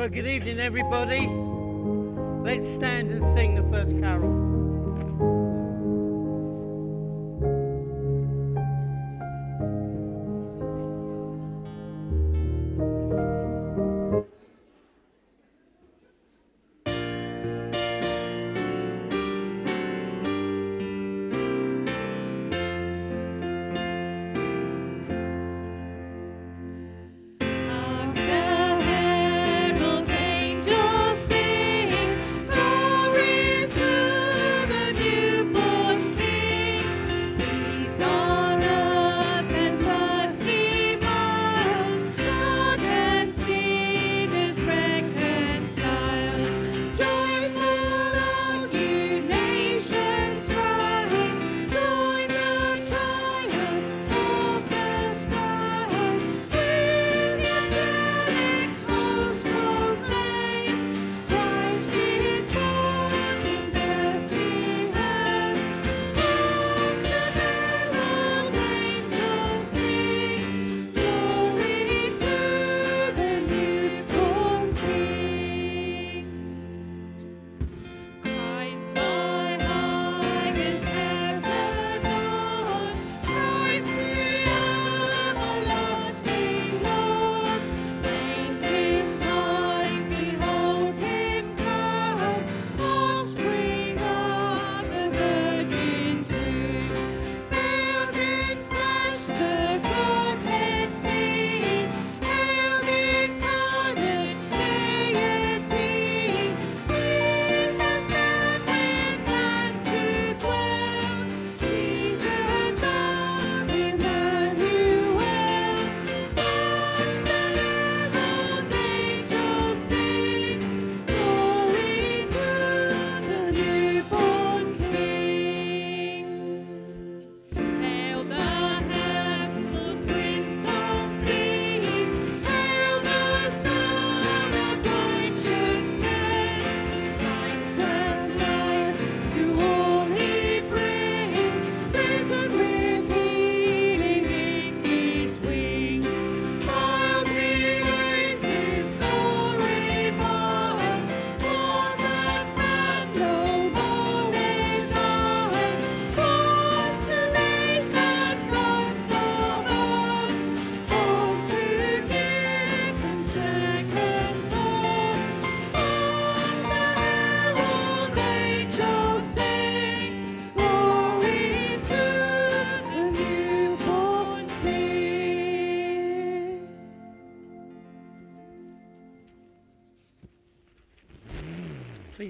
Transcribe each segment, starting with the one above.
Well, good evening, everybody. Let's stand and sing the first carol.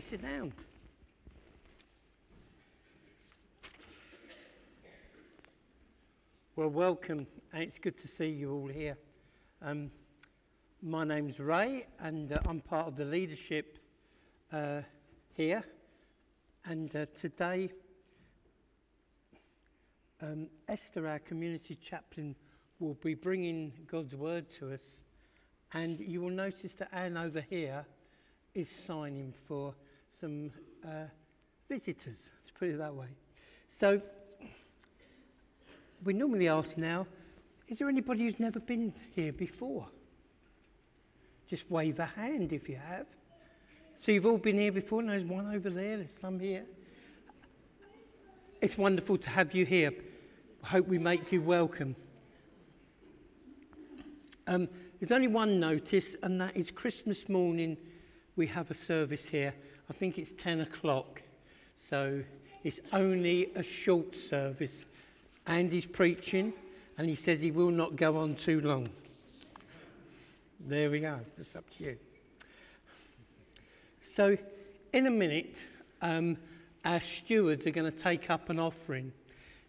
Please sit down. Well, welcome, it's good to see you all here. Um, my name's Ray, and uh, I'm part of the leadership uh, here. And uh, today, um, Esther, our community chaplain, will be bringing God's word to us. And you will notice that Anne over here is signing for some uh, visitors, let's put it that way. So we normally ask now, is there anybody who's never been here before? Just wave a hand if you have. So you've all been here before, and there's one over there, there's some here. It's wonderful to have you here. I hope we make you welcome. Um, there's only one notice, and that is Christmas morning we have a service here. I think it's 10 o'clock. So it's only a short service. Andy's preaching, and he says he will not go on too long. There we go. It's up to you. So, in a minute, um, our stewards are going to take up an offering.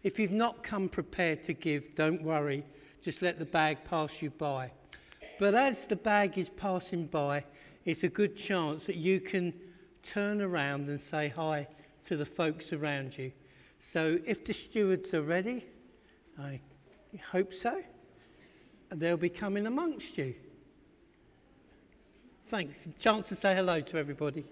If you've not come prepared to give, don't worry. Just let the bag pass you by. But as the bag is passing by, it's a good chance that you can turn around and say hi to the folks around you. So if the stewards are ready, I hope so, they'll be coming amongst you. Thanks. Chance to say hello to everybody.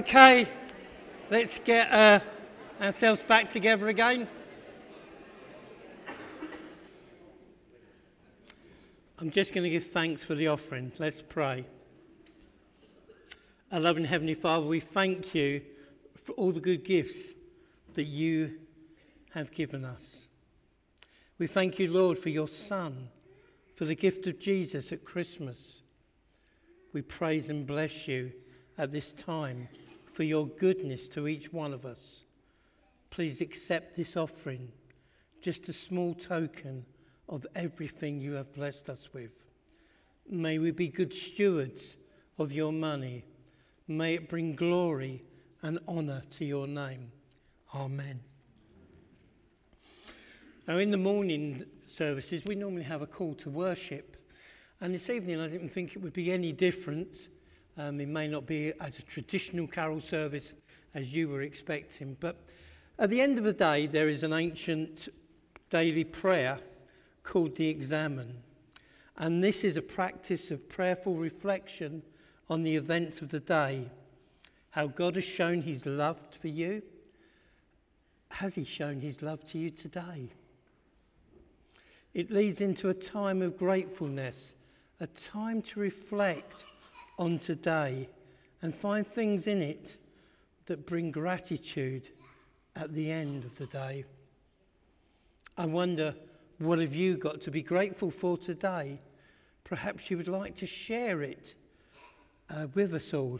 Okay, let's get uh, ourselves back together again. I'm just going to give thanks for the offering. Let's pray. Our loving Heavenly Father, we thank you for all the good gifts that you have given us. We thank you, Lord, for your Son, for the gift of Jesus at Christmas. We praise and bless you at this time for your goodness to each one of us. Please accept this offering, just a small token of everything you have blessed us with. May we be good stewards of your money. May it bring glory and honour to your name. Amen. Now, in the morning services, we normally have a call to worship. And this evening, I didn't think it would be any different. Um, it may not be as a traditional carol service as you were expecting. But at the end of the day, there is an ancient daily prayer called the Examen. And this is a practice of prayerful reflection on the events of the day, how God has shown his love for you. Has he shown his love to you today? It leads into a time of gratefulness, a time to reflect on today and find things in it that bring gratitude at the end of the day. I wonder, what have you got to be grateful for today? Perhaps you would like to share it uh, with us all.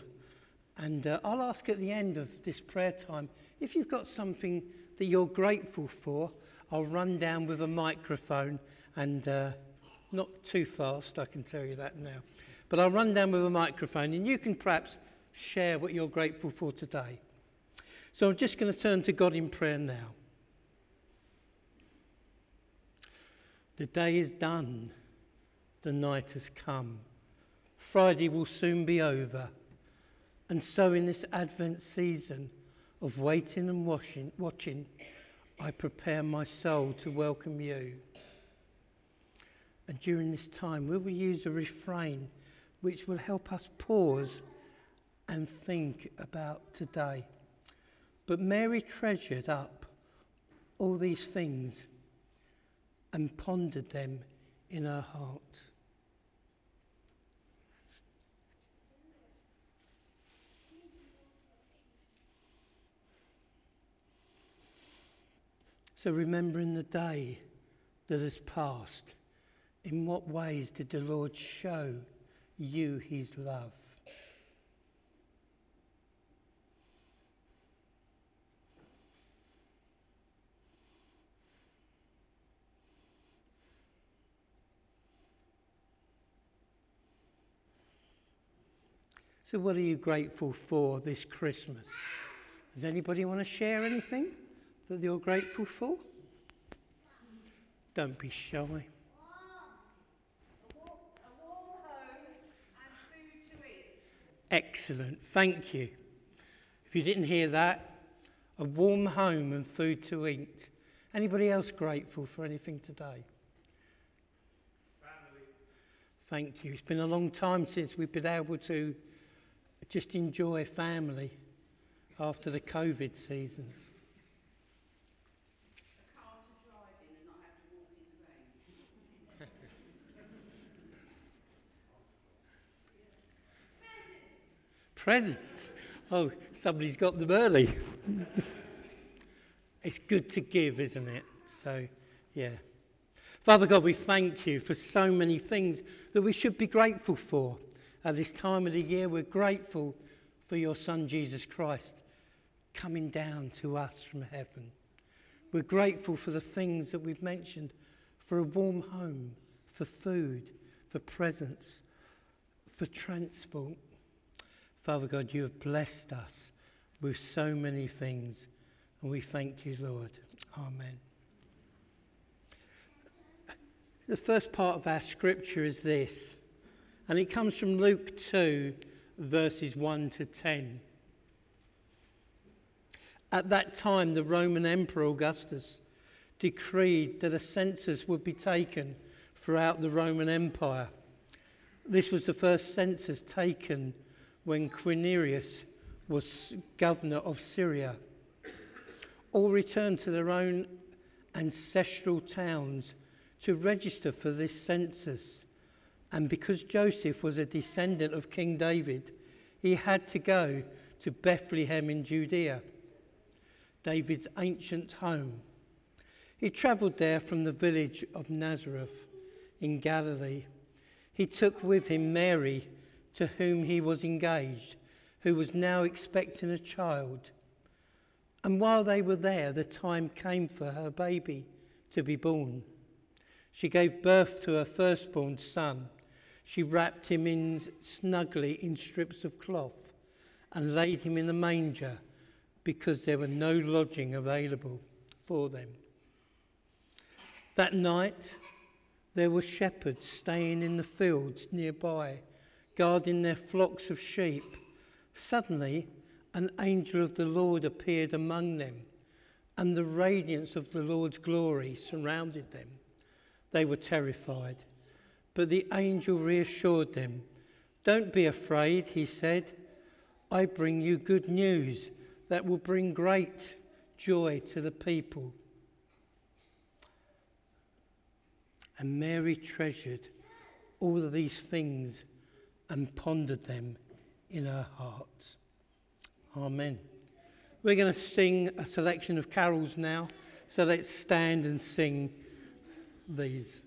And uh, I'll ask at the end of this prayer time if you've got something that you're grateful for, I'll run down with a microphone and uh, not too fast, I can tell you that now. But I'll run down with a microphone and you can perhaps share what you're grateful for today. So I'm just going to turn to God in prayer now. The day is done, the night has come. Friday will soon be over. And so, in this Advent season of waiting and watching, watching I prepare my soul to welcome you. And during this time, we will use a refrain which will help us pause and think about today. But Mary treasured up all these things and pondered them in her heart. So, remembering the day that has passed, in what ways did the Lord show you his love? So, what are you grateful for this Christmas? Does anybody want to share anything that you're grateful for? Don't be shy. Excellent, thank you. If you didn't hear that, a warm home and food to eat. Anybody else grateful for anything today? Family. Thank you. It's been a long time since we've been able to just enjoy family after the COVID seasons. Presents. Oh, somebody's got them early. it's good to give, isn't it? So, yeah. Father God, we thank you for so many things that we should be grateful for. At this time of the year, we're grateful for your Son, Jesus Christ, coming down to us from heaven. We're grateful for the things that we've mentioned for a warm home, for food, for presents, for transport. Father God, you have blessed us with so many things, and we thank you, Lord. Amen. The first part of our scripture is this and it comes from Luke 2, verses 1 to 10. At that time, the Roman Emperor Augustus decreed that a census would be taken throughout the Roman Empire. This was the first census taken when Quirinius was governor of Syria. All returned to their own ancestral towns to register for this census. And because Joseph was a descendant of King David, he had to go to Bethlehem in Judea, David's ancient home. He travelled there from the village of Nazareth in Galilee. He took with him Mary, to whom he was engaged, who was now expecting a child. And while they were there, the time came for her baby to be born. She gave birth to her firstborn son. She wrapped him in snugly in strips of cloth and laid him in the manger because there were no lodging available for them. That night, there were shepherds staying in the fields nearby, guarding their flocks of sheep. Suddenly, an angel of the Lord appeared among them, and the radiance of the Lord's glory surrounded them. They were terrified, but the angel reassured them. Don't be afraid, he said. I bring you good news that will bring great joy to the people. And Mary treasured all of these things and pondered them in her heart. Amen. We're going to sing a selection of carols now, so let's stand and sing these.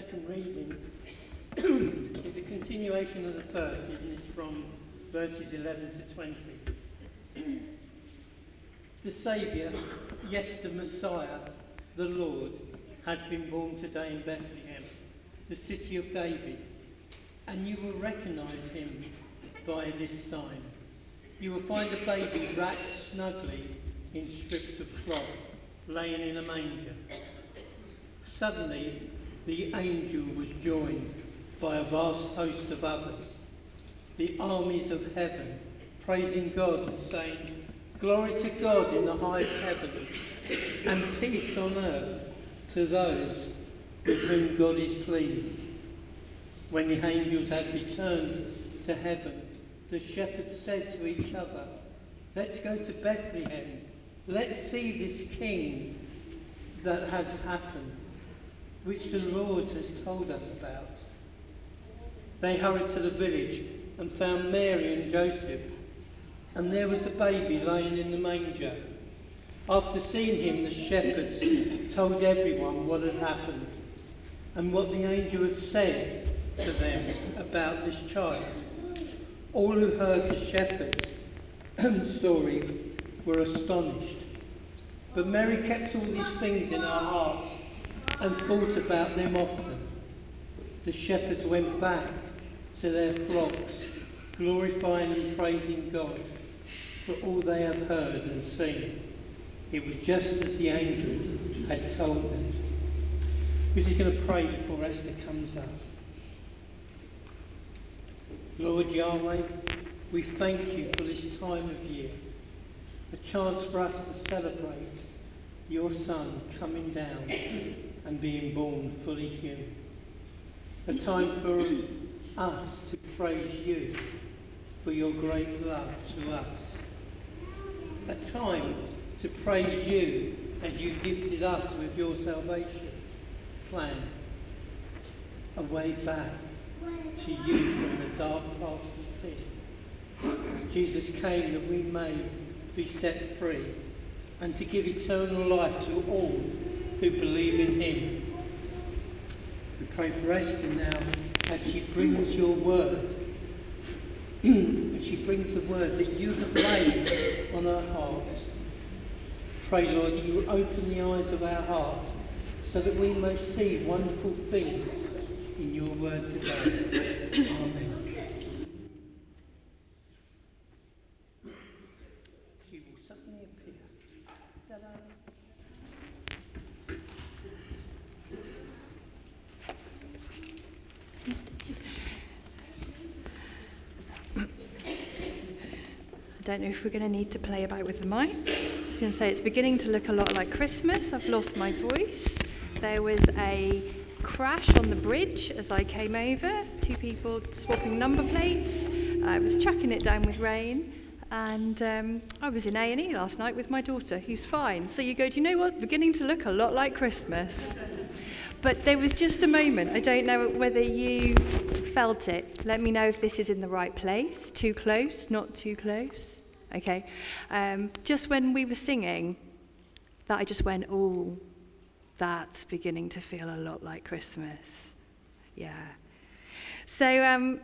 Second reading is a continuation of the first, isn't it, from verses 11 to 20. the Saviour, yes, the Messiah, the Lord, had been born today in Bethlehem, the city of David, and you will recognise him by this sign. You will find a baby wrapped snugly in strips of cloth, laying in a manger. Suddenly, the angel was joined by a vast host of others, the armies of heaven, praising God and saying, Glory to God in the highest heavens, and peace on earth to those with whom God is pleased. When the angels had returned to heaven, the shepherds said to each other, Let's go to Bethlehem. Let's see this king that has happened, which the Lord has told us about. They hurried to the village and found Mary and Joseph, and there was the baby lying in the manger. After seeing him, the shepherds told everyone what had happened and what the angel had said to them about this child. All who heard the shepherd's story were astonished. But Mary kept all these things in her heart and thought about them often. The shepherds went back to their flocks, glorifying and praising God for all they have heard and seen. It was just as the angel had told them. We're just going to pray before Esther comes up. Lord Yahweh, we thank you for this time of year, a chance for us to celebrate your Son coming down and being born fully human. A time for us to praise you for your great love to us. A time to praise you as you gifted us with your salvation plan. A way back to you from the dark paths of sin. Jesus came that we may be set free and to give eternal life to all who believe in him. We pray for Esther now as she brings your word. as she brings the word that you have laid on her heart. Pray, Lord, that you open the eyes of our heart so that we may see wonderful things in your word today. Amen. She will suddenly appear. Ta-da. I don't know if we're going to need to play about with the mic. I was going to say it's beginning to look a lot like Christmas. I've lost my voice. There was a crash on the bridge as I came over. Two people swapping number plates. I was chucking it down with rain. And um, I was in A&E last night with my daughter, who's fine. So you go, do you know what? It's beginning to look a lot like Christmas. But there was just a moment. I don't know whether you felt it. Let me know if this is in the right place. Too close, not too close. Okay. Um, just when we were singing, that I just went, oh, that's beginning to feel a lot like Christmas. Yeah. So um,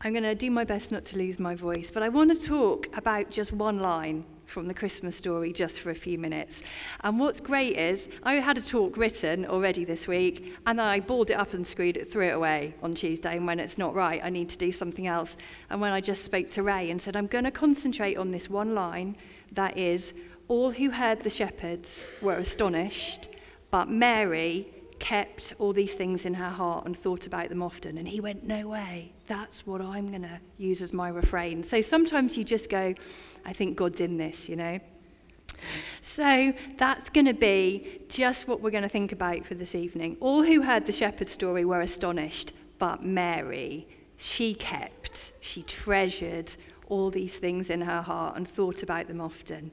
I'm going to do my best not to lose my voice, but I want to talk about just one line from the Christmas story just for a few minutes. And what's great is I had a talk written already this week, and I balled it up and screwed it, threw it away on Tuesday. And when it's not right, I need to do something else. And when I just spoke to Ray and said, I'm going to concentrate on this one line that is, all who heard the shepherds were astonished, but Mary kept all these things in her heart and thought about them often. And he went, No way, that's what I'm going to use as my refrain. So sometimes you just go, I think God's in this, you know? So that's going to be just what we're going to think about for this evening. All who heard the shepherd story were astonished, but Mary, she kept, she treasured all these things in her heart and thought about them often.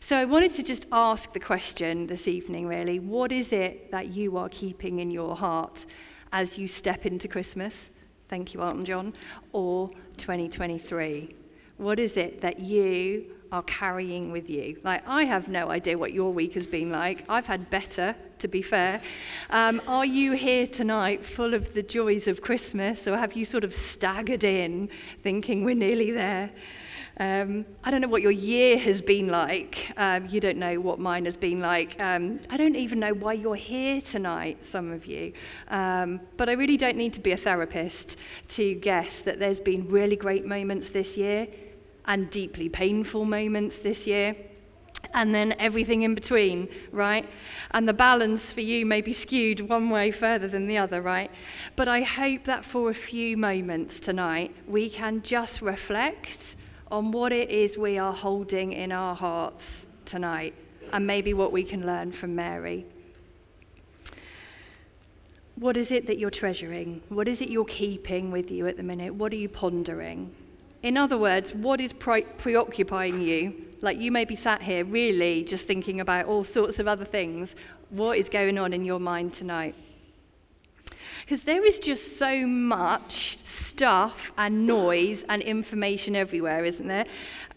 So I wanted to just ask the question this evening, really what is it that you are keeping in your heart as you step into Christmas? Thank you, Aunt John, or 2023. What is it that you are carrying with you. Like, I have no idea what your week has been like. I've had better, to be fair. Um, are you here tonight full of the joys of Christmas, or have you sort of staggered in thinking we're nearly there? Um, I don't know what your year has been like. Um, you don't know what mine has been like. Um, I don't even know why you're here tonight, some of you. Um, but I really don't need to be a therapist to guess that there's been really great moments this year and deeply painful moments this year. And then everything in between, right? And the balance for you may be skewed one way further than the other, right? But I hope that for a few moments tonight, we can just reflect on what it is we are holding in our hearts tonight and maybe what we can learn from Mary. What is it that you're treasuring? What is it you're keeping with you at the minute? What are you pondering? In other words, what is pre- preoccupying you? Like you may be sat here really just thinking about all sorts of other things. What is going on in your mind tonight? Because there is just so much stuff and noise and information everywhere, isn't there?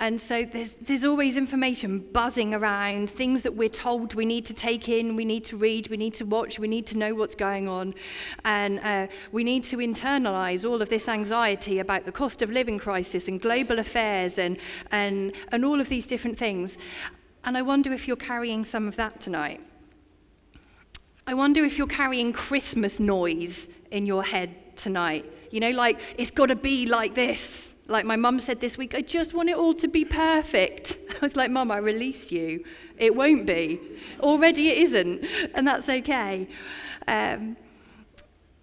And so there's, there's always information buzzing around, things that we're told we need to take in, we need to read, we need to watch, we need to know what's going on. And uh, we need to internalize all of this anxiety about the cost of living crisis and global affairs and, and, and all of these different things. And I wonder if you're carrying some of that tonight. I wonder if you're carrying Christmas noise in your head tonight. You know, like, it's got to be like this. Like my mum said this week, I just want it all to be perfect. I was like, Mum, I release you. It won't be. Already it isn't, and that's okay. Um,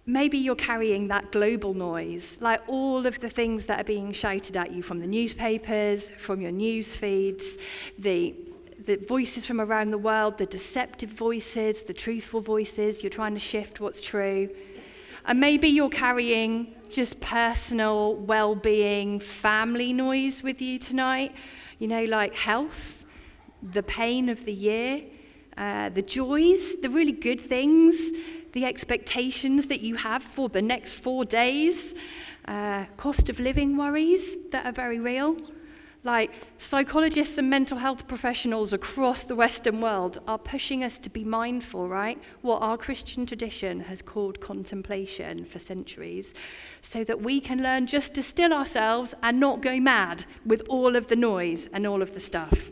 maybe you're carrying that global noise, like all of the things that are being shouted at you from the newspapers, from your news feeds, the the voices from around the world, the deceptive voices, the truthful voices. You're trying to shift what's true. And maybe you're carrying just personal well being, family noise with you tonight. You know, like health, the pain of the year, uh, the joys, the really good things, the expectations that you have for the next four days, uh, cost of living worries that are very real. Like psychologists and mental health professionals across the Western world are pushing us to be mindful, right? What our Christian tradition has called contemplation for centuries, so that we can learn just to still ourselves and not go mad with all of the noise and all of the stuff.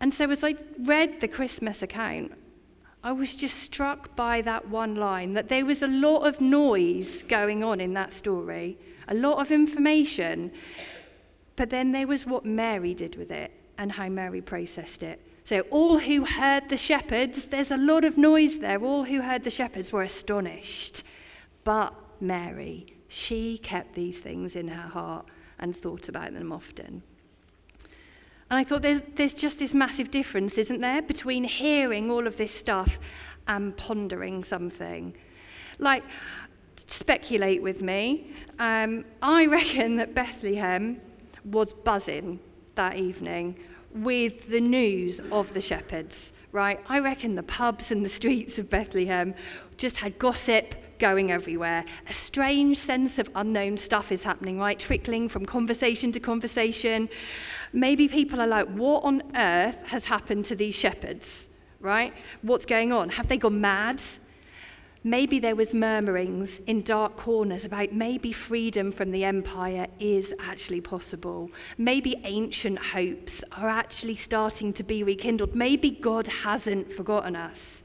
And so as I read the Christmas account, I was just struck by that one line that there was a lot of noise going on in that story, a lot of information. But then there was what Mary did with it and how Mary processed it. So, all who heard the shepherds, there's a lot of noise there. All who heard the shepherds were astonished. But Mary, she kept these things in her heart and thought about them often. And I thought there's, there's just this massive difference, isn't there, between hearing all of this stuff and pondering something. Like, speculate with me. Um, I reckon that Bethlehem was buzzing that evening with the news of the shepherds, right? I reckon the pubs and the streets of Bethlehem just had gossip going everywhere. A strange sense of unknown stuff is happening, right? Trickling from conversation to conversation. Maybe people are like, what on earth has happened to these shepherds, right? What's going on? Have they gone mad? Maybe there was murmurings in dark corners about maybe freedom from the empire is actually possible. Maybe ancient hopes are actually starting to be rekindled. Maybe God hasn't forgotten us.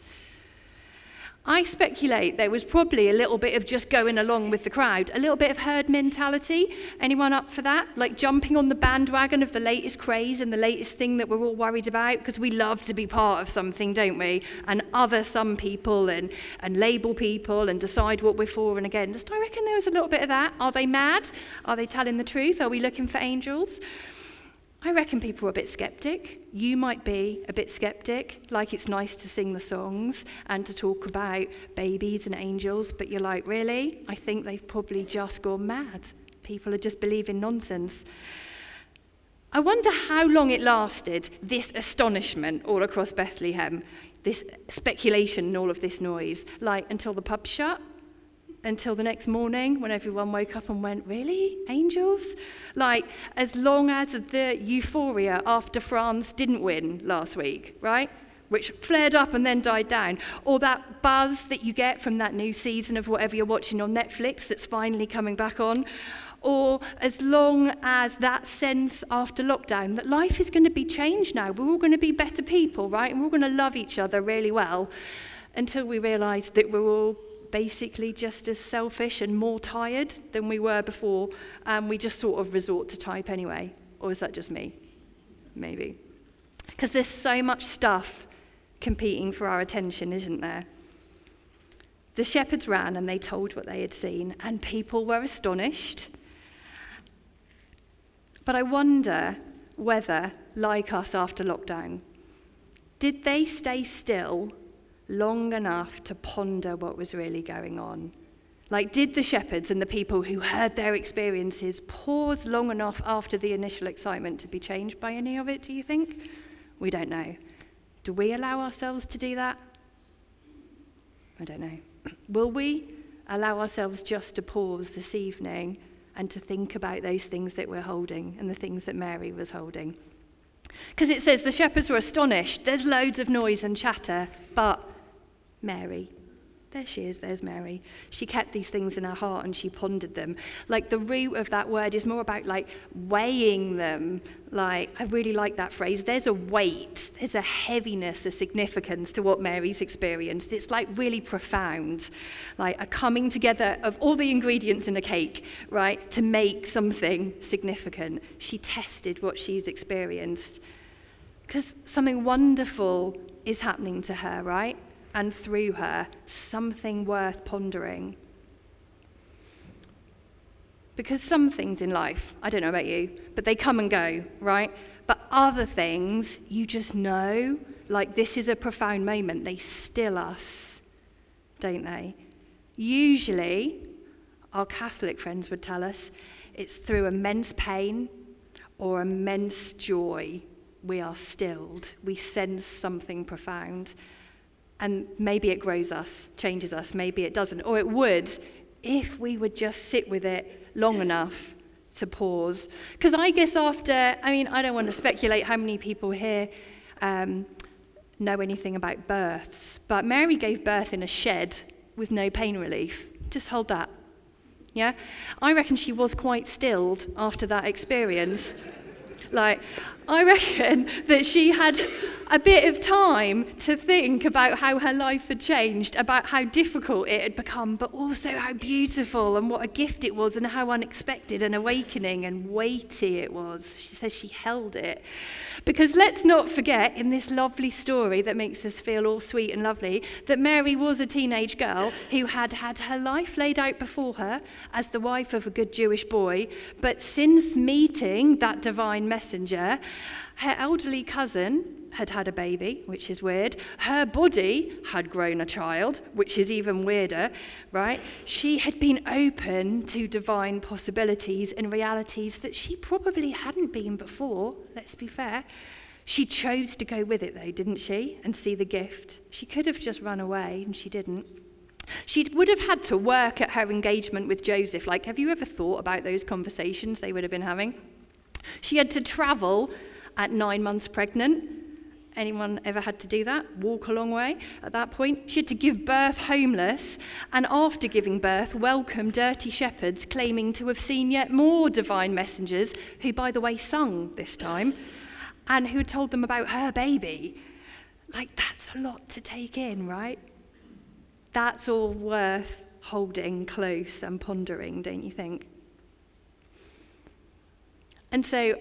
I speculate there was probably a little bit of just going along with the crowd, a little bit of herd mentality. Anyone up for that? Like jumping on the bandwagon of the latest craze and the latest thing that we're all worried about because we love to be part of something, don't we? And other some people and, and label people and decide what we're for and against. I reckon there was a little bit of that. Are they mad? Are they telling the truth? Are we looking for angels? I reckon people are a bit skeptic. You might be a bit skeptic, like it's nice to sing the songs and to talk about babies and angels, but you're like, really? I think they've probably just gone mad. People are just believing nonsense. I wonder how long it lasted, this astonishment all across Bethlehem, this speculation and all of this noise. Like until the pub shut? Until the next morning when everyone woke up and went, Really? Angels? Like, as long as the euphoria after France didn't win last week, right? Which flared up and then died down. Or that buzz that you get from that new season of whatever you're watching on Netflix that's finally coming back on. Or as long as that sense after lockdown that life is going to be changed now. We're all going to be better people, right? And we're all going to love each other really well until we realise that we're all basically just as selfish and more tired than we were before, and we just sort of resort to type anyway. Or is that just me? Maybe. Because there's so much stuff competing for our attention, isn't there? The shepherds ran and they told what they had seen, and people were astonished. But I wonder whether, like us after lockdown, did they stay still long enough to ponder what was really going on? Like, did the shepherds and the people who heard their experiences pause long enough after the initial excitement to be changed by any of it, do you think? We don't know. Do we allow ourselves to do that? I don't know. Will we allow ourselves just to pause this evening and to think about those things that we're holding and the things that Mary was holding? Because it says the shepherds were astonished. There's loads of noise and chatter, but Mary. There she is, there's Mary. She kept these things in her heart and she pondered them. Like the root of that word is more about like weighing them. Like, I really like that phrase. There's a weight, there's a heaviness, a significance to what Mary's experienced. It's like really profound, like a coming together of all the ingredients in a cake, right, to make something significant. She tested what she's experienced because something wonderful is happening to her, right? And through her something worth pondering. Because some things in life, I don't know about you, but they come and go, right? But other things, you just know, like this is a profound moment. They still us, don't they? Usually, our Catholic friends would tell us it's through immense pain or immense joy we are stilled. We sense something profound. And maybe it grows us, changes us, maybe it doesn't. Or it would if we would just sit with it long enough to pause. Because I guess after, I mean, I don't want to speculate how many people here um, know anything about births, but Mary gave birth in a shed with no pain relief. Just hold that. Yeah? I reckon she was quite stilled after that experience. Like, I reckon that she had a bit of time to think about how her life had changed, about how difficult it had become, but also how beautiful and what a gift it was, and how unexpected and awakening and weighty it was. She says she held it. Because let's not forget, in this lovely story that makes us feel all sweet and lovely, that Mary was a teenage girl who had had her life laid out before her as the wife of a good Jewish boy, but since meeting that divine messenger, her elderly cousin had had a baby, which is weird. Her body had grown a child, which is even weirder, right? She had been open to divine possibilities and realities that she probably hadn't been before, let's be fair. She chose to go with it, though, didn't she? And see the gift. She could have just run away, and she didn't. She would have had to work at her engagement with Joseph. Like, have you ever thought about those conversations they would have been having? She had to travel at nine months pregnant. Anyone ever had to do that? Walk a long way at that point? She had to give birth homeless, and after giving birth, welcome dirty shepherds claiming to have seen yet more divine messengers, who, by the way, sung this time, and who told them about her baby. Like, that's a lot to take in, right? That's all worth holding close and pondering, don't you think? And so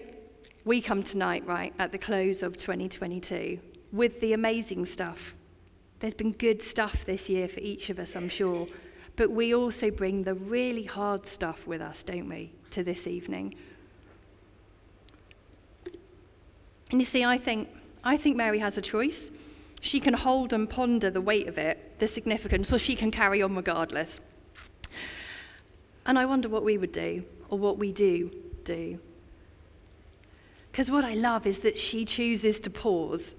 we come tonight, right, at the close of 2022 with the amazing stuff. There's been good stuff this year for each of us, I'm sure. But we also bring the really hard stuff with us, don't we, to this evening. And you see, I think, I think Mary has a choice. She can hold and ponder the weight of it, the significance, or she can carry on regardless. And I wonder what we would do, or what we do do. Because what I love is that she chooses to pause.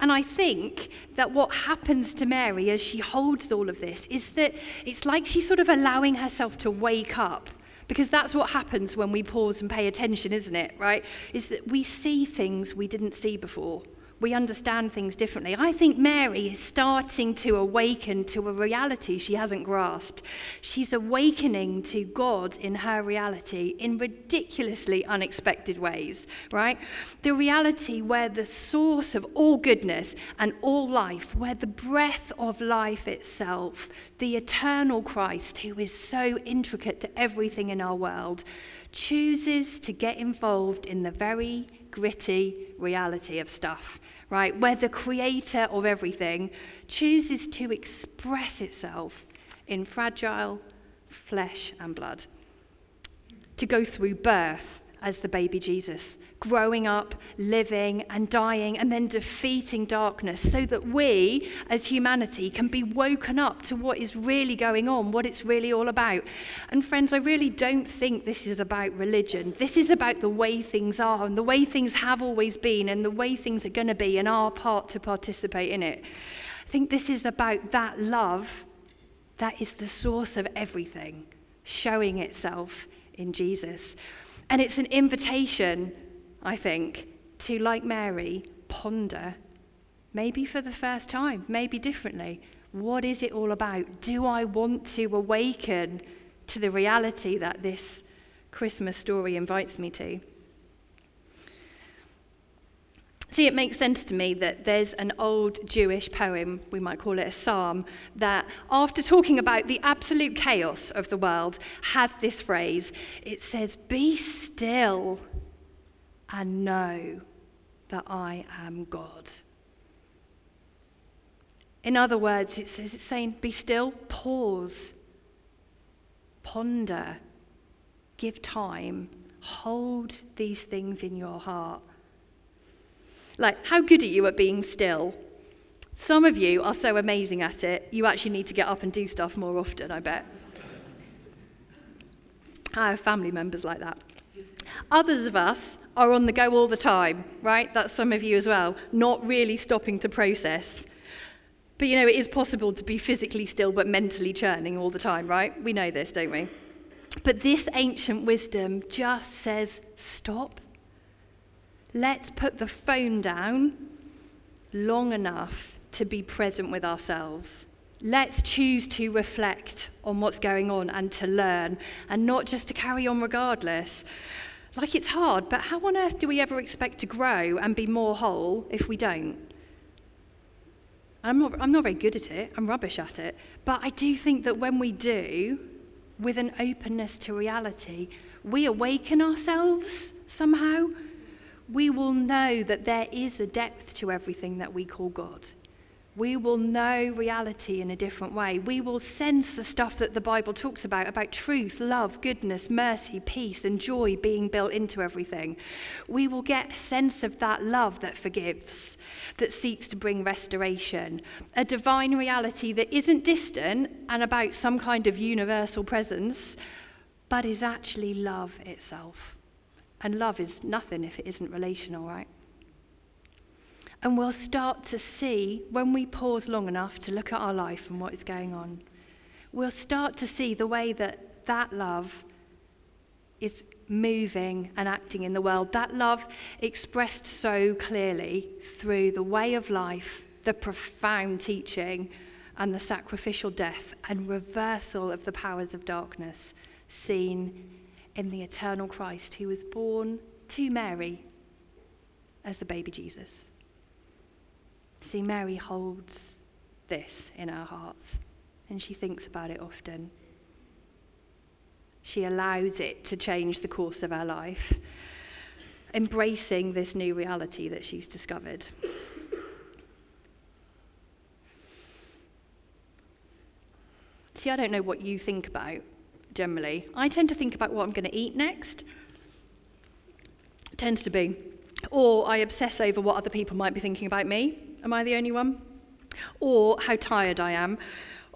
And I think that what happens to Mary as she holds all of this is that it's like she's sort of allowing herself to wake up. Because that's what happens when we pause and pay attention, isn't it? Right? Is that we see things we didn't see before we understand things differently. I think Mary is starting to awaken to a reality she hasn't grasped. She's awakening to God in her reality in ridiculously unexpected ways, right? The reality where the source of all goodness and all life, where the breath of life itself, the eternal Christ, who is so intricate to everything in our world, chooses to get involved in the very gritty reality of stuff, right? Where the creator of everything chooses to express itself in fragile flesh and blood, to go through birth as the baby Jesus, growing up, living, and dying, and then defeating darkness so that we, as humanity, can be woken up to what is really going on, what it's really all about. And, friends, I really don't think this is about religion. This is about the way things are and the way things have always been and the way things are going to be and our part to participate in it. I think this is about that love that is the source of everything showing itself in Jesus. And it's an invitation, I think, to, like Mary, ponder, maybe for the first time, maybe differently. What is it all about? Do I want to awaken to the reality that this Christmas story invites me to? See, it makes sense to me that there's an old Jewish poem, we might call it a psalm, that after talking about the absolute chaos of the world, has this phrase. It says, Be still and know that I am God. In other words, it says, it's saying, Be still, pause, ponder, give time, hold these things in your heart. Like, how good are you at being still? Some of you are so amazing at it, you actually need to get up and do stuff more often, I bet. I have family members like that. Others of us are on the go all the time, right? That's some of you as well, not really stopping to process. But you know, it is possible to be physically still but mentally churning all the time, right? We know this, don't we? But this ancient wisdom just says stop Let's put the phone down long enough to be present with ourselves. Let's choose to reflect on what's going on and to learn, and not just to carry on regardless. Like it's hard, but how on earth do we ever expect to grow and be more whole if we don't? I'm not, I'm not very good at it, I'm rubbish at it. But I do think that when we do, with an openness to reality, we awaken ourselves somehow we will know that there is a depth to everything that we call God. We will know reality in a different way. We will sense the stuff that the Bible talks about about truth, love, goodness, mercy, peace, and joy being built into everything. We will get a sense of that love that forgives, that seeks to bring restoration, a divine reality that isn't distant and about some kind of universal presence, but is actually love itself. And love is nothing if it isn't relational, right? And we'll start to see, when we pause long enough to look at our life and what is going on, we'll start to see the way that that love is moving and acting in the world. That love expressed so clearly through the way of life, the profound teaching, and the sacrificial death and reversal of the powers of darkness seen in the eternal Christ who was born to Mary as the baby Jesus. See, Mary holds this in her hearts and she thinks about it often. She allows it to change the course of her life, embracing this new reality that she's discovered. See, I don't know what you think about generally. I tend to think about what I'm going to eat next. Tends to be. Or I obsess over what other people might be thinking about me. Am I the only one? Or how tired I am.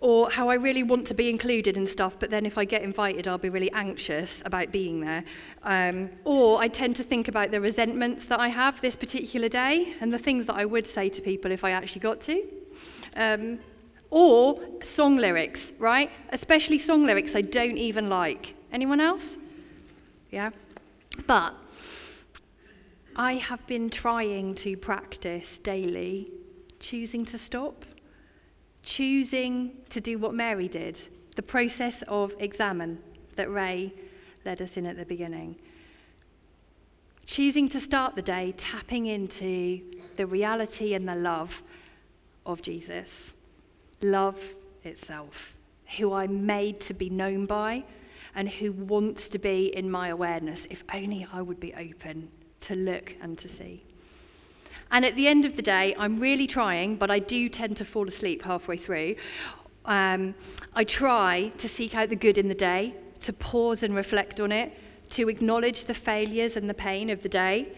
or how I really want to be included in stuff, but then if I get invited, I'll be really anxious about being there. Um, or I tend to think about the resentments that I have this particular day and the things that I would say to people if I actually got to. Um, or song lyrics, right? Especially song lyrics I don't even like. Anyone else? Yeah? But I have been trying to practice daily choosing to stop choosing to do what Mary did, the process of examen that Ray led us in at the beginning. Choosing to start the day tapping into the reality and the love of Jesus, love itself, who I'm made to be known by and who wants to be in my awareness, if only I would be open to look and to see. And at the end of the day, I'm really trying, but I do tend to fall asleep halfway through. Um, I try to seek out the good in the day, to pause and reflect on it, to acknowledge the failures and the pain of the day,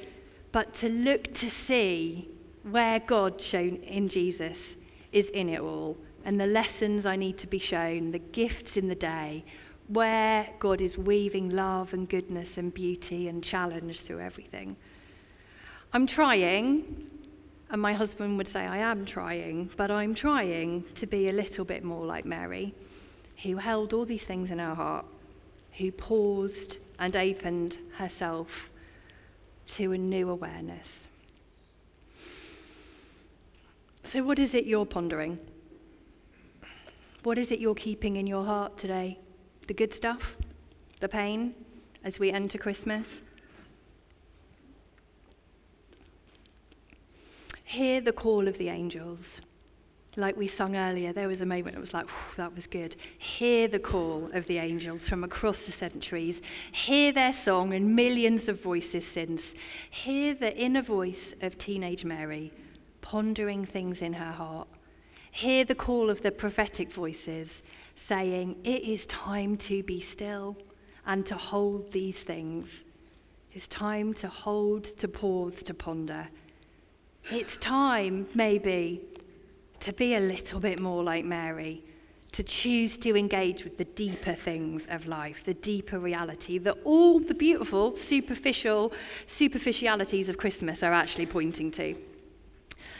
but to look to see where God shown in Jesus is in it all, and the lessons I need to be shown, the gifts in the day, where God is weaving love and goodness and beauty and challenge through everything. I'm trying, and my husband would say, I am trying, but I'm trying to be a little bit more like Mary, who held all these things in her heart, who paused and opened herself to a new awareness. So, what is it you're pondering? What is it you're keeping in your heart today? The good stuff? The pain as we enter Christmas? Hear the call of the angels. Like we sung earlier, there was a moment it was like, that was good. Hear the call of the angels from across the centuries. Hear their song and millions of voices since. Hear the inner voice of teenage Mary, pondering things in her heart. Hear the call of the prophetic voices saying, It is time to be still and to hold these things. It's time to hold, to pause, to ponder. It's time, maybe, to be a little bit more like Mary, to choose to engage with the deeper things of life, the deeper reality that all the beautiful, superficial superficialities of Christmas are actually pointing to.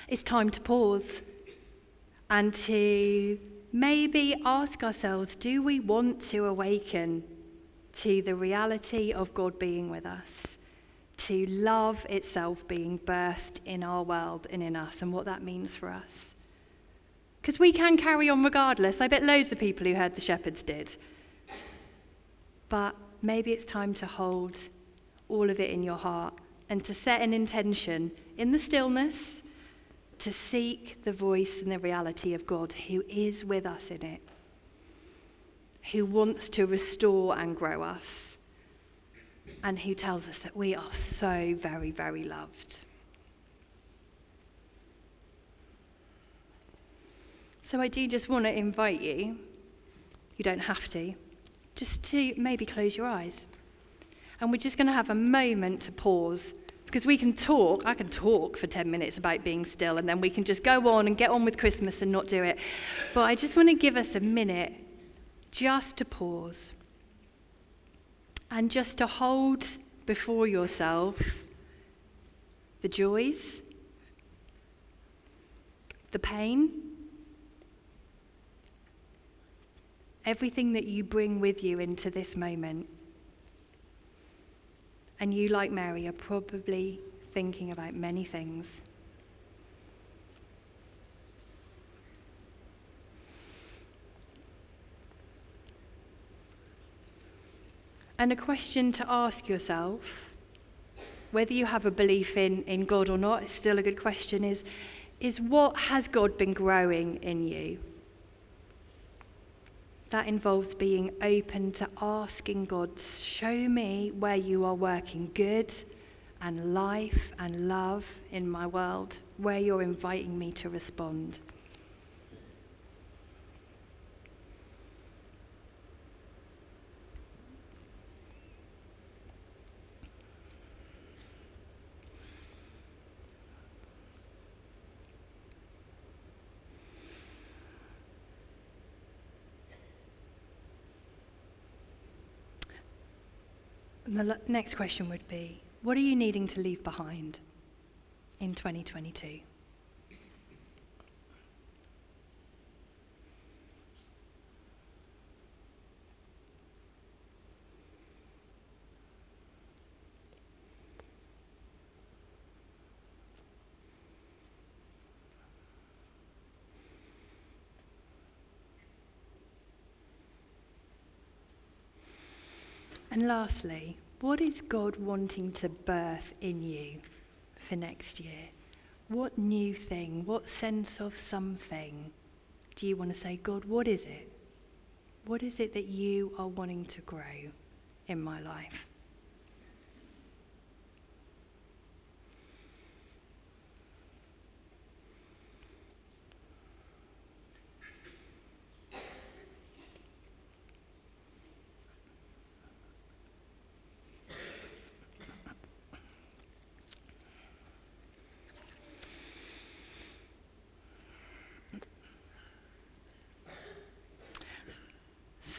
It's time to pause and to maybe ask ourselves do we want to awaken to the reality of God being with us? to love itself being birthed in our world and in us and what that means for us. Because we can carry on regardless. I bet loads of people who heard the shepherds did. But maybe it's time to hold all of it in your heart and to set an intention in the stillness to seek the voice and the reality of God who is with us in it, who wants to restore and grow us and who tells us that we are so very, very loved. So I do just want to invite you, you don't have to, just to maybe close your eyes. And we're just going to have a moment to pause because we can talk, I can talk for 10 minutes about being still, and then we can just go on and get on with Christmas and not do it. But I just want to give us a minute just to pause and just to hold before yourself the joys, the pain, everything that you bring with you into this moment. And you, like Mary, are probably thinking about many things. And a question to ask yourself, whether you have a belief in, in God or not, it's still a good question, is, is what has God been growing in you? That involves being open to asking God, show me where you are working good and life and love in my world, where you're inviting me to respond. And the next question would be What are you needing to leave behind in 2022? And lastly, what is God wanting to birth in you for next year? What new thing, what sense of something do you want to say, God, what is it? What is it that you are wanting to grow in my life?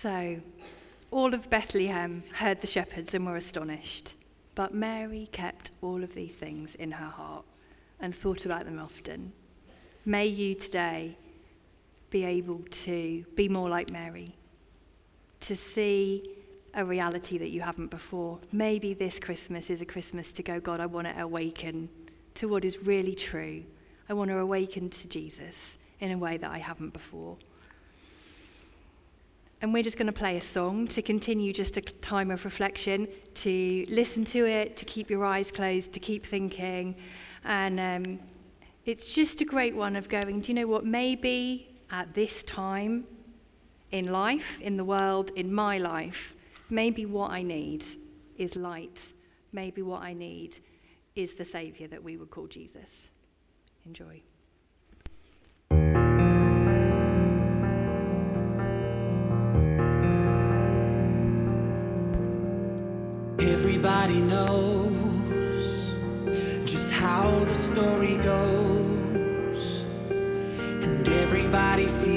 So, all of Bethlehem heard the shepherds and were astonished. But Mary kept all of these things in her heart and thought about them often. May you today be able to be more like Mary, to see a reality that you haven't before. Maybe this Christmas is a Christmas to go, God, I want to awaken to what is really true. I want to awaken to Jesus in a way that I haven't before. And we're just going to play a song to continue just a time of reflection, to listen to it, to keep your eyes closed, to keep thinking. And um, it's just a great one of going, do you know what? Maybe at this time in life, in the world, in my life, maybe what I need is light. Maybe what I need is the Saviour that we would call Jesus. Enjoy. Everybody knows just how the story goes, and everybody feels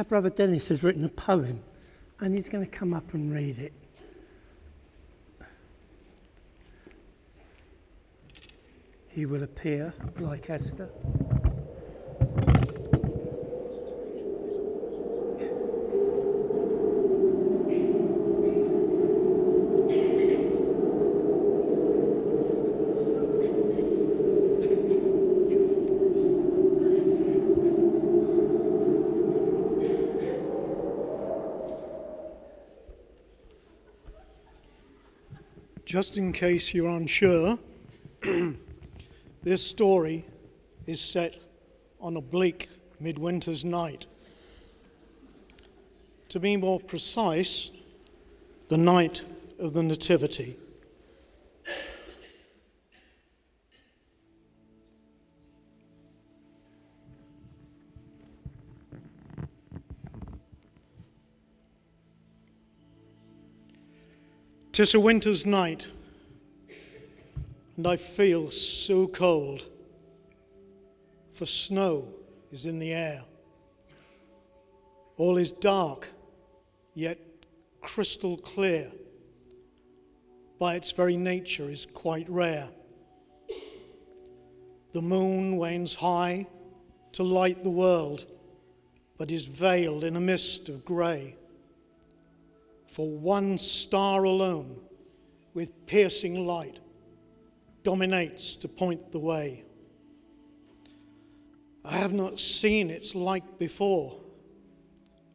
our brother Dennis has written a poem and he's going to come up and read it. He will appear like Esther. Just in case you're unsure, this story is set on a bleak midwinter's night. To be more precise, the night of the Nativity. Tis a winter's night, and I feel so cold, for snow is in the air. All is dark, yet crystal clear. By its very nature, is quite rare. The moon wanes high to light the world, but is veiled in a mist of grey for one star alone, with piercing light, dominates to point the way. I have not seen its like before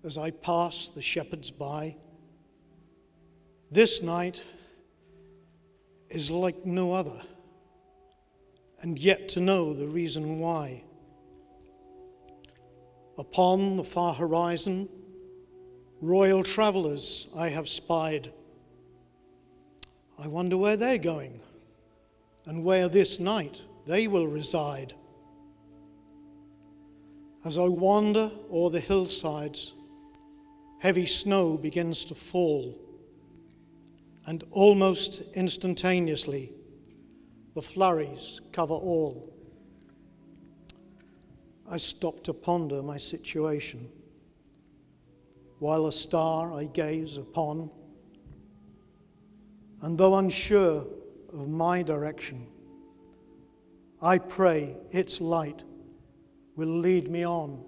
as I pass the shepherds by. This night is like no other, and yet to know the reason why. Upon the far horizon, royal travellers I have spied. I wonder where they're going and where this night they will reside. As I wander o'er the hillsides, heavy snow begins to fall, and almost instantaneously, the flurries cover all. I stop to ponder my situation while a star I gaze upon. And though unsure of my direction, I pray its light will lead me on.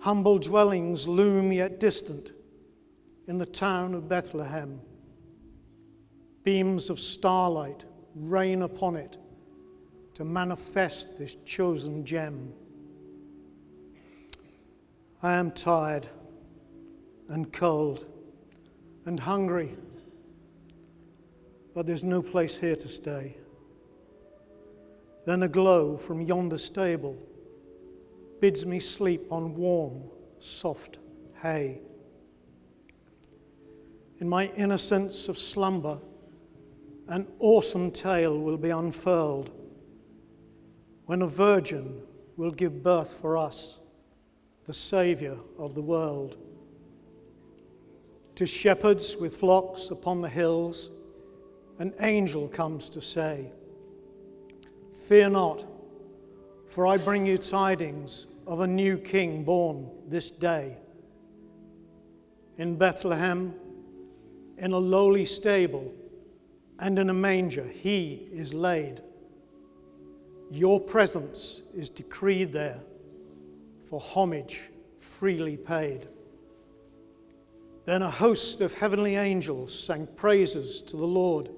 Humble dwellings loom yet distant in the town of Bethlehem. Beams of starlight rain upon it to manifest this chosen gem. I am tired and cold and hungry, but there's no place here to stay. Then a glow from yonder stable bids me sleep on warm, soft hay. In my innocence of slumber, an awesome tale will be unfurled when a virgin will give birth for us the Saviour of the world. To shepherds with flocks upon the hills, an angel comes to say, Fear not, for I bring you tidings of a new king born this day. In Bethlehem, in a lowly stable, and in a manger, he is laid. Your presence is decreed there for homage freely paid. Then a host of heavenly angels sang praises to the Lord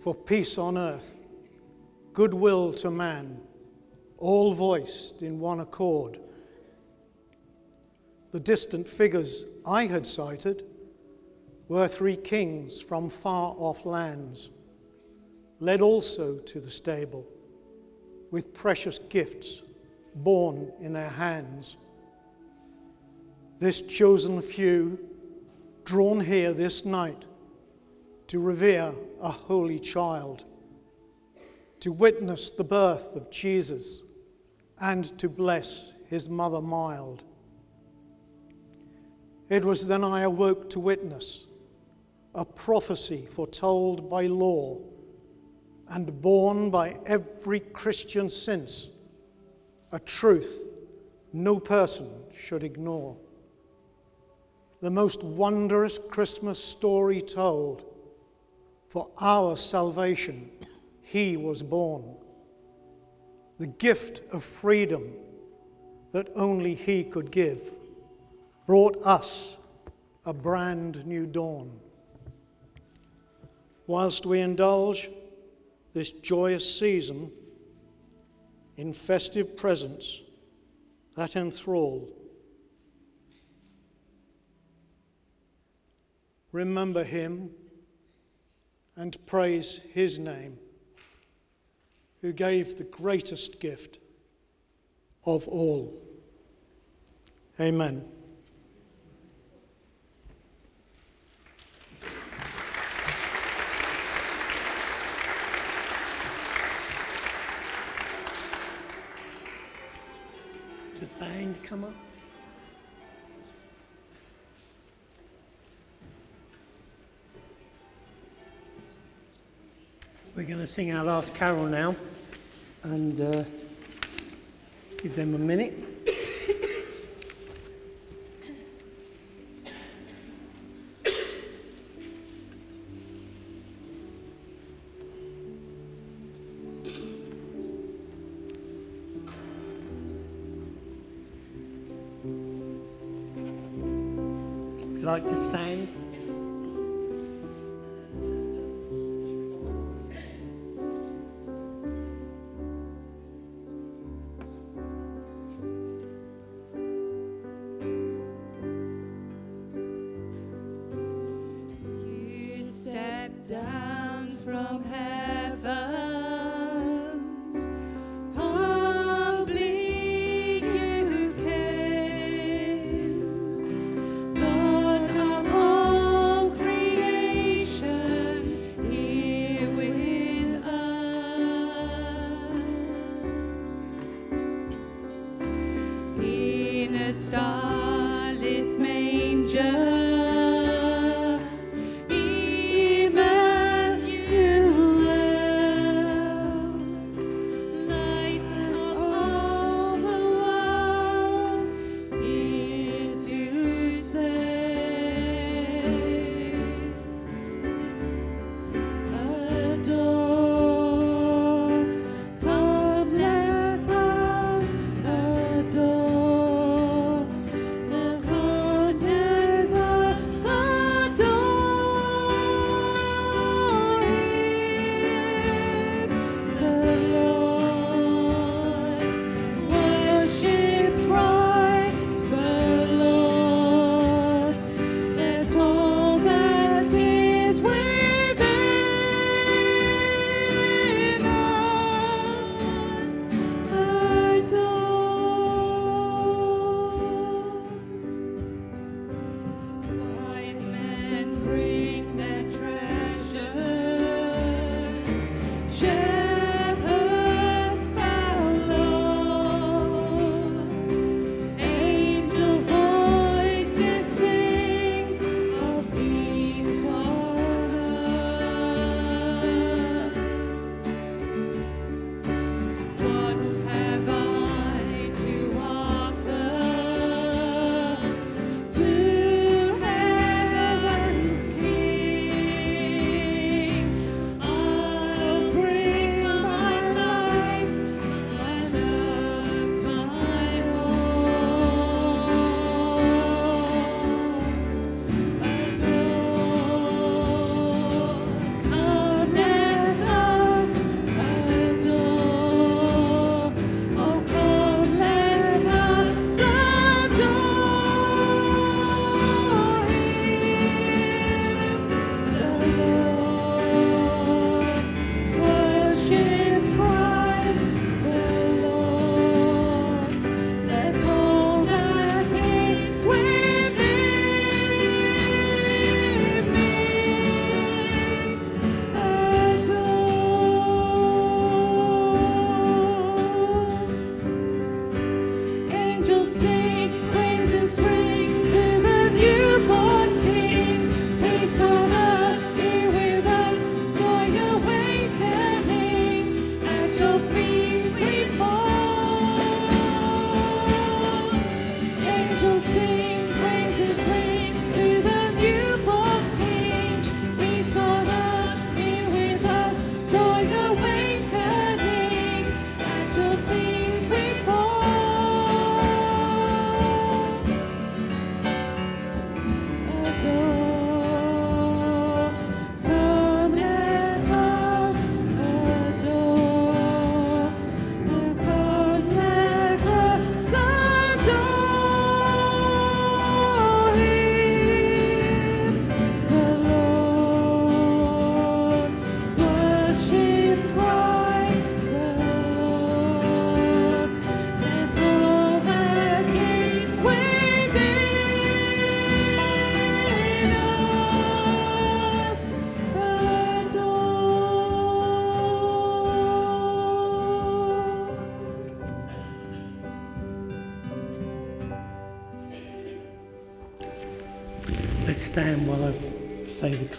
for peace on earth, goodwill to man, all voiced in one accord. The distant figures I had sighted were three kings from far off lands, led also to the stable with precious gifts borne in their hands. This chosen few, drawn here this night to revere a holy child, to witness the birth of Jesus, and to bless his mother mild. It was then I awoke to witness a prophecy foretold by law and borne by every Christian since a truth no person should ignore. The most wondrous Christmas story told. For our salvation, He was born. The gift of freedom that only He could give brought us a brand new dawn. Whilst we indulge this joyous season in festive presents that enthrall, remember Him and praise His name, who gave the greatest gift of all. Amen. Come up. We're going to sing our last carol now and uh, give them a minute.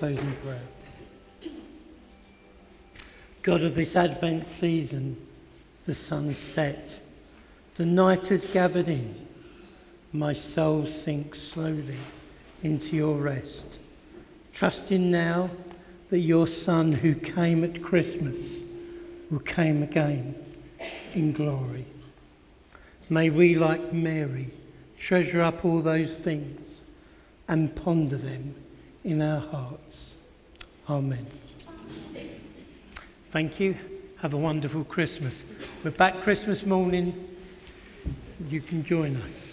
Closing prayer. God of this Advent season, the sun's set, the night has gathered in, my soul sinks slowly into your rest, trusting now that your Son who came at Christmas will come again in glory. May we, like Mary, treasure up all those things and ponder them in our hearts. Amen. Thank you. Have a wonderful Christmas. We're back Christmas morning. You can join us.